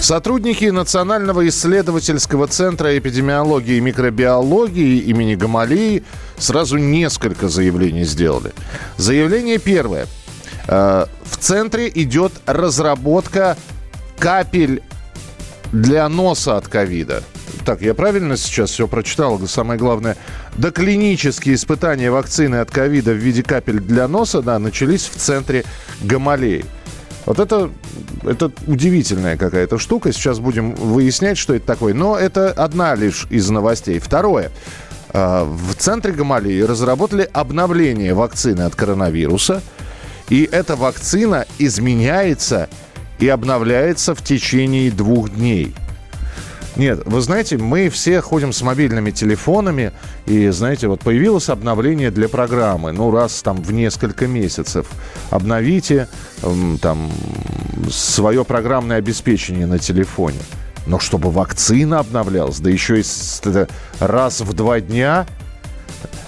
Сотрудники Национального исследовательского центра эпидемиологии и микробиологии имени Гамалии сразу несколько заявлений сделали. Заявление первое. Э, В центре идет разработка капель для носа от ковида. Так, я правильно сейчас все прочитал? Самое главное, доклинические испытания вакцины от ковида в виде капель для носа да, начались в центре Гамалеи. Вот это, это удивительная какая-то штука. Сейчас будем выяснять, что это такое. Но это одна лишь из новостей. Второе. А, В центре Гамалии разработали обновление вакцины от коронавируса. И эта вакцина изменяется и обновляется в течение двух дней. Нет, вы знаете, мы все ходим с мобильными телефонами, и, знаете, вот появилось обновление для программы, ну, раз там в несколько месяцев. Обновите там свое программное обеспечение на телефоне. Но чтобы вакцина обновлялась, да еще и раз в два дня,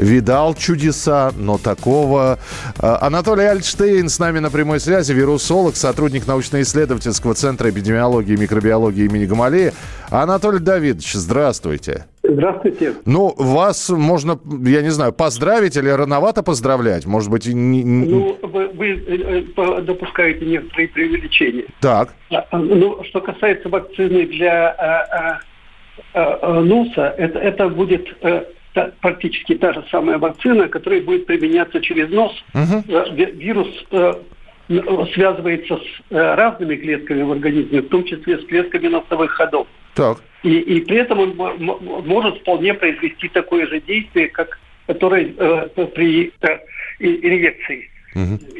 видал чудеса, но такого... А, Анатолий Альтштейн с нами на прямой связи, вирусолог, сотрудник научно-исследовательского центра эпидемиологии и микробиологии имени Гамалея. Анатолий Давидович, здравствуйте. Здравствуйте. Ну, вас можно, я не знаю, поздравить или рановато поздравлять? Может быть, не- Ну, вы, вы, э, э, допускаете некоторые преувеличения. так. А, а, Ну, что касается вакцины для а, а, а, а, носа, это, это будет э, та- практически та же самая вакцина, которая будет применяться через нос. Ви- Вирус э, связывается с э, разными клетками в организме, в том числе с клетками носовых ходов. Так. И, и при этом он мо- мо- может вполне произвести такое же действие, как которое э, при э, инъекции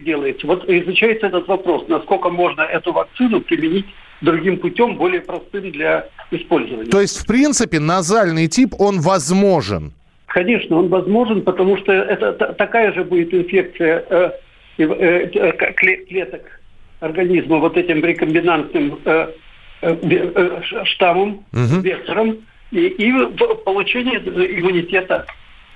делается. Вот изучается этот вопрос, насколько можно эту вакцину применить другим путем, более простым для использования. То есть, в принципе, назальный тип, он возможен. Конечно, он возможен, потому что это та- такая же будет инфекция э, э, э, клеток организма вот этим рекомбинантным э, штаммом, Мгм. вектором, и, и получение иммунитета.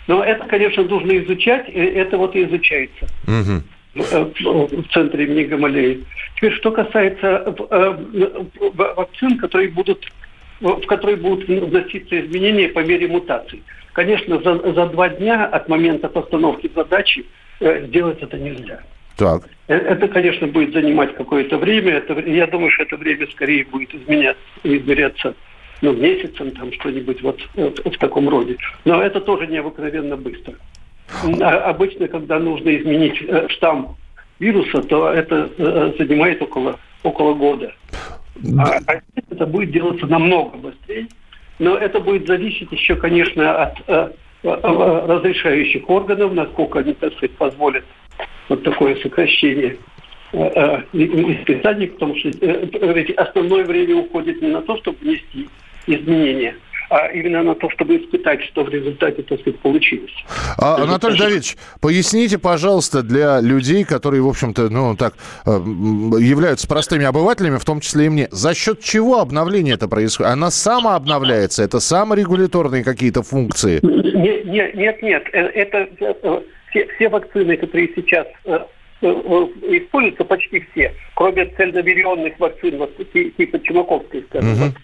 Но это, конечно, нужно изучать, и это вот и изучается э, в центре имени Гамалеи. Теперь, что касается вакцин, которые будут в которые будут вноситься изменения по мере мутаций. Конечно, за, за два дня от момента постановки задачи э, сделать это нельзя. Так. Э, Это, конечно, будет занимать какое-то время. Это, я думаю, что это время скорее будет изменяться, измеряться ну, месяцем, там что-нибудь вот, э, в таком роде. Но это тоже необыкновенно быстро. А- Обычно, когда нужно изменить э, штамм вируса, то это э, занимает около, около года. А, а здесь это будет делаться намного быстрее. Но это будет зависеть еще, конечно, от э, э, э, разрешающих органов, насколько они, так сказать, позволят вот такое сокращение испытаний, потому что основное время уходит не на то, чтобы внести изменения, а именно на то, чтобы испытать, что в результате, так сказать, получилось. А, Анатолий Давидович, поясните, пожалуйста, для людей, которые, в общем-то, ну, так, э, являются простыми обывателями, в том числе и мне, за счет чего обновление это происходит? Она самообновляется? Это саморегуляторные какие-то функции? Не- не- Нет, нет, э, это э, все, все вакцины, которые сейчас используются, почти все, кроме цельномиллионных вакцин, вот ти- типа Чумаковской, скажем, Мгм.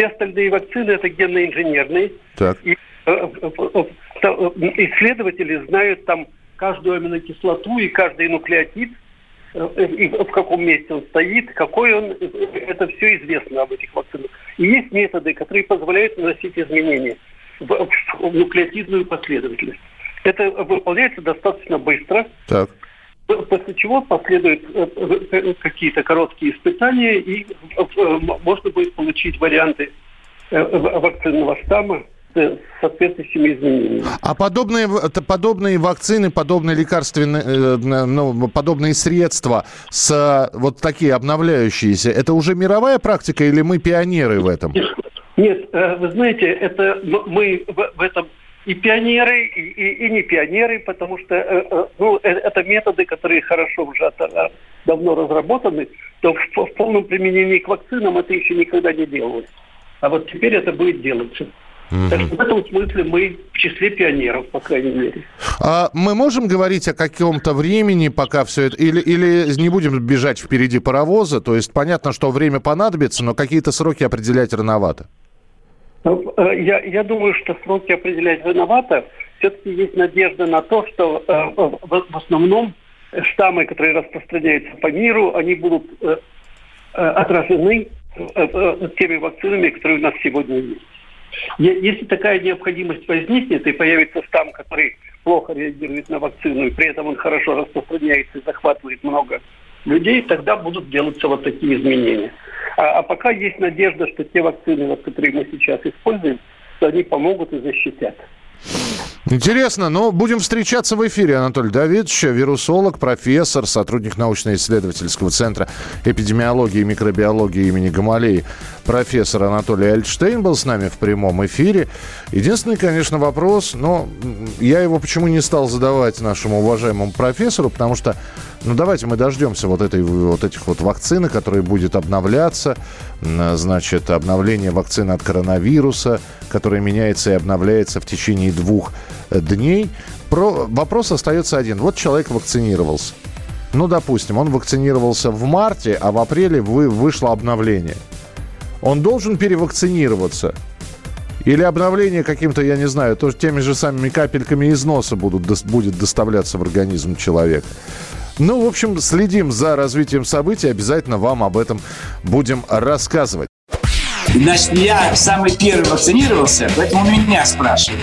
Все остальные вакцины это генно-инженерные, Так. и э, э, э, э, исследователи знают там каждую аминокислоту и каждый нуклеотид, э, и в каком месте он стоит, какой он, э, это все известно об этих вакцинах. И есть методы, которые позволяют наносить изменения в, в нуклеотидную последовательность. Это выполняется достаточно быстро, Так. После чего последуют э, э, какие-то короткие испытания, и э, можно будет получить варианты вакцинного штамма с соответствующими изменениями. А подобные, подобные вакцины, подобные лекарственные, ну, подобные средства, с, вот такие обновляющиеся, это уже мировая практика или мы пионеры в этом? Нет, вы знаете, это м- мы в этом и пионеры, и, и, и не пионеры, потому что э, э, ну, э, это методы, которые хорошо уже давно разработаны, то в, в полном применении к вакцинам это еще никогда не делалось. А вот теперь это будет делаться. Так что в этом смысле мы в числе пионеров, по крайней мере. А мы можем говорить о каком-то времени, пока все это... Или, или не будем бежать впереди паровоза? То есть понятно, что время понадобится, но какие-то сроки определять рановато. Ну, э, я, я думаю, что сроки определять рановато. Все-таки есть надежда на то, что э, в, в основном штаммы, которые распространяются по миру, они будут э, отражены теми вакцинами, которые у нас сегодня есть. Если такая необходимость возникнет и появится штамм, который плохо реагирует на вакцину, и при этом он хорошо распространяется и захватывает много людей, тогда будут делаться вот такие изменения. А, а пока есть надежда, что те вакцины, которые мы сейчас используем, что они помогут и защитят. Интересно, но будем встречаться в эфире, Анатолий Давидович, вирусолог, профессор, сотрудник научно-исследовательского центра эпидемиологии и микробиологии имени Гамалеи, профессор Анатолий Альтштейн был с нами в прямом эфире. Единственный, конечно, вопрос, но я его почему не стал задавать нашему уважаемому профессору, потому что ну, давайте мы дождемся вот, этой, вот этих вот вакцины, которые будет обновляться. Значит, обновление вакцины от коронавируса, которая меняется и обновляется в течение двух э, дней. Про... Вопрос остается один. Вот человек вакцинировался. Ну, допустим, он вакцинировался в марте, а в апреле вы... вышло обновление. Он должен перевакцинироваться. Или обновление каким-то, я не знаю, тоже теми же самыми капельками из носа будут, будет доставляться в организм человека. Ну, в общем, следим за развитием событий. Обязательно вам об этом будем рассказывать. Значит, я самый первый вакцинировался, поэтому меня спрашивают.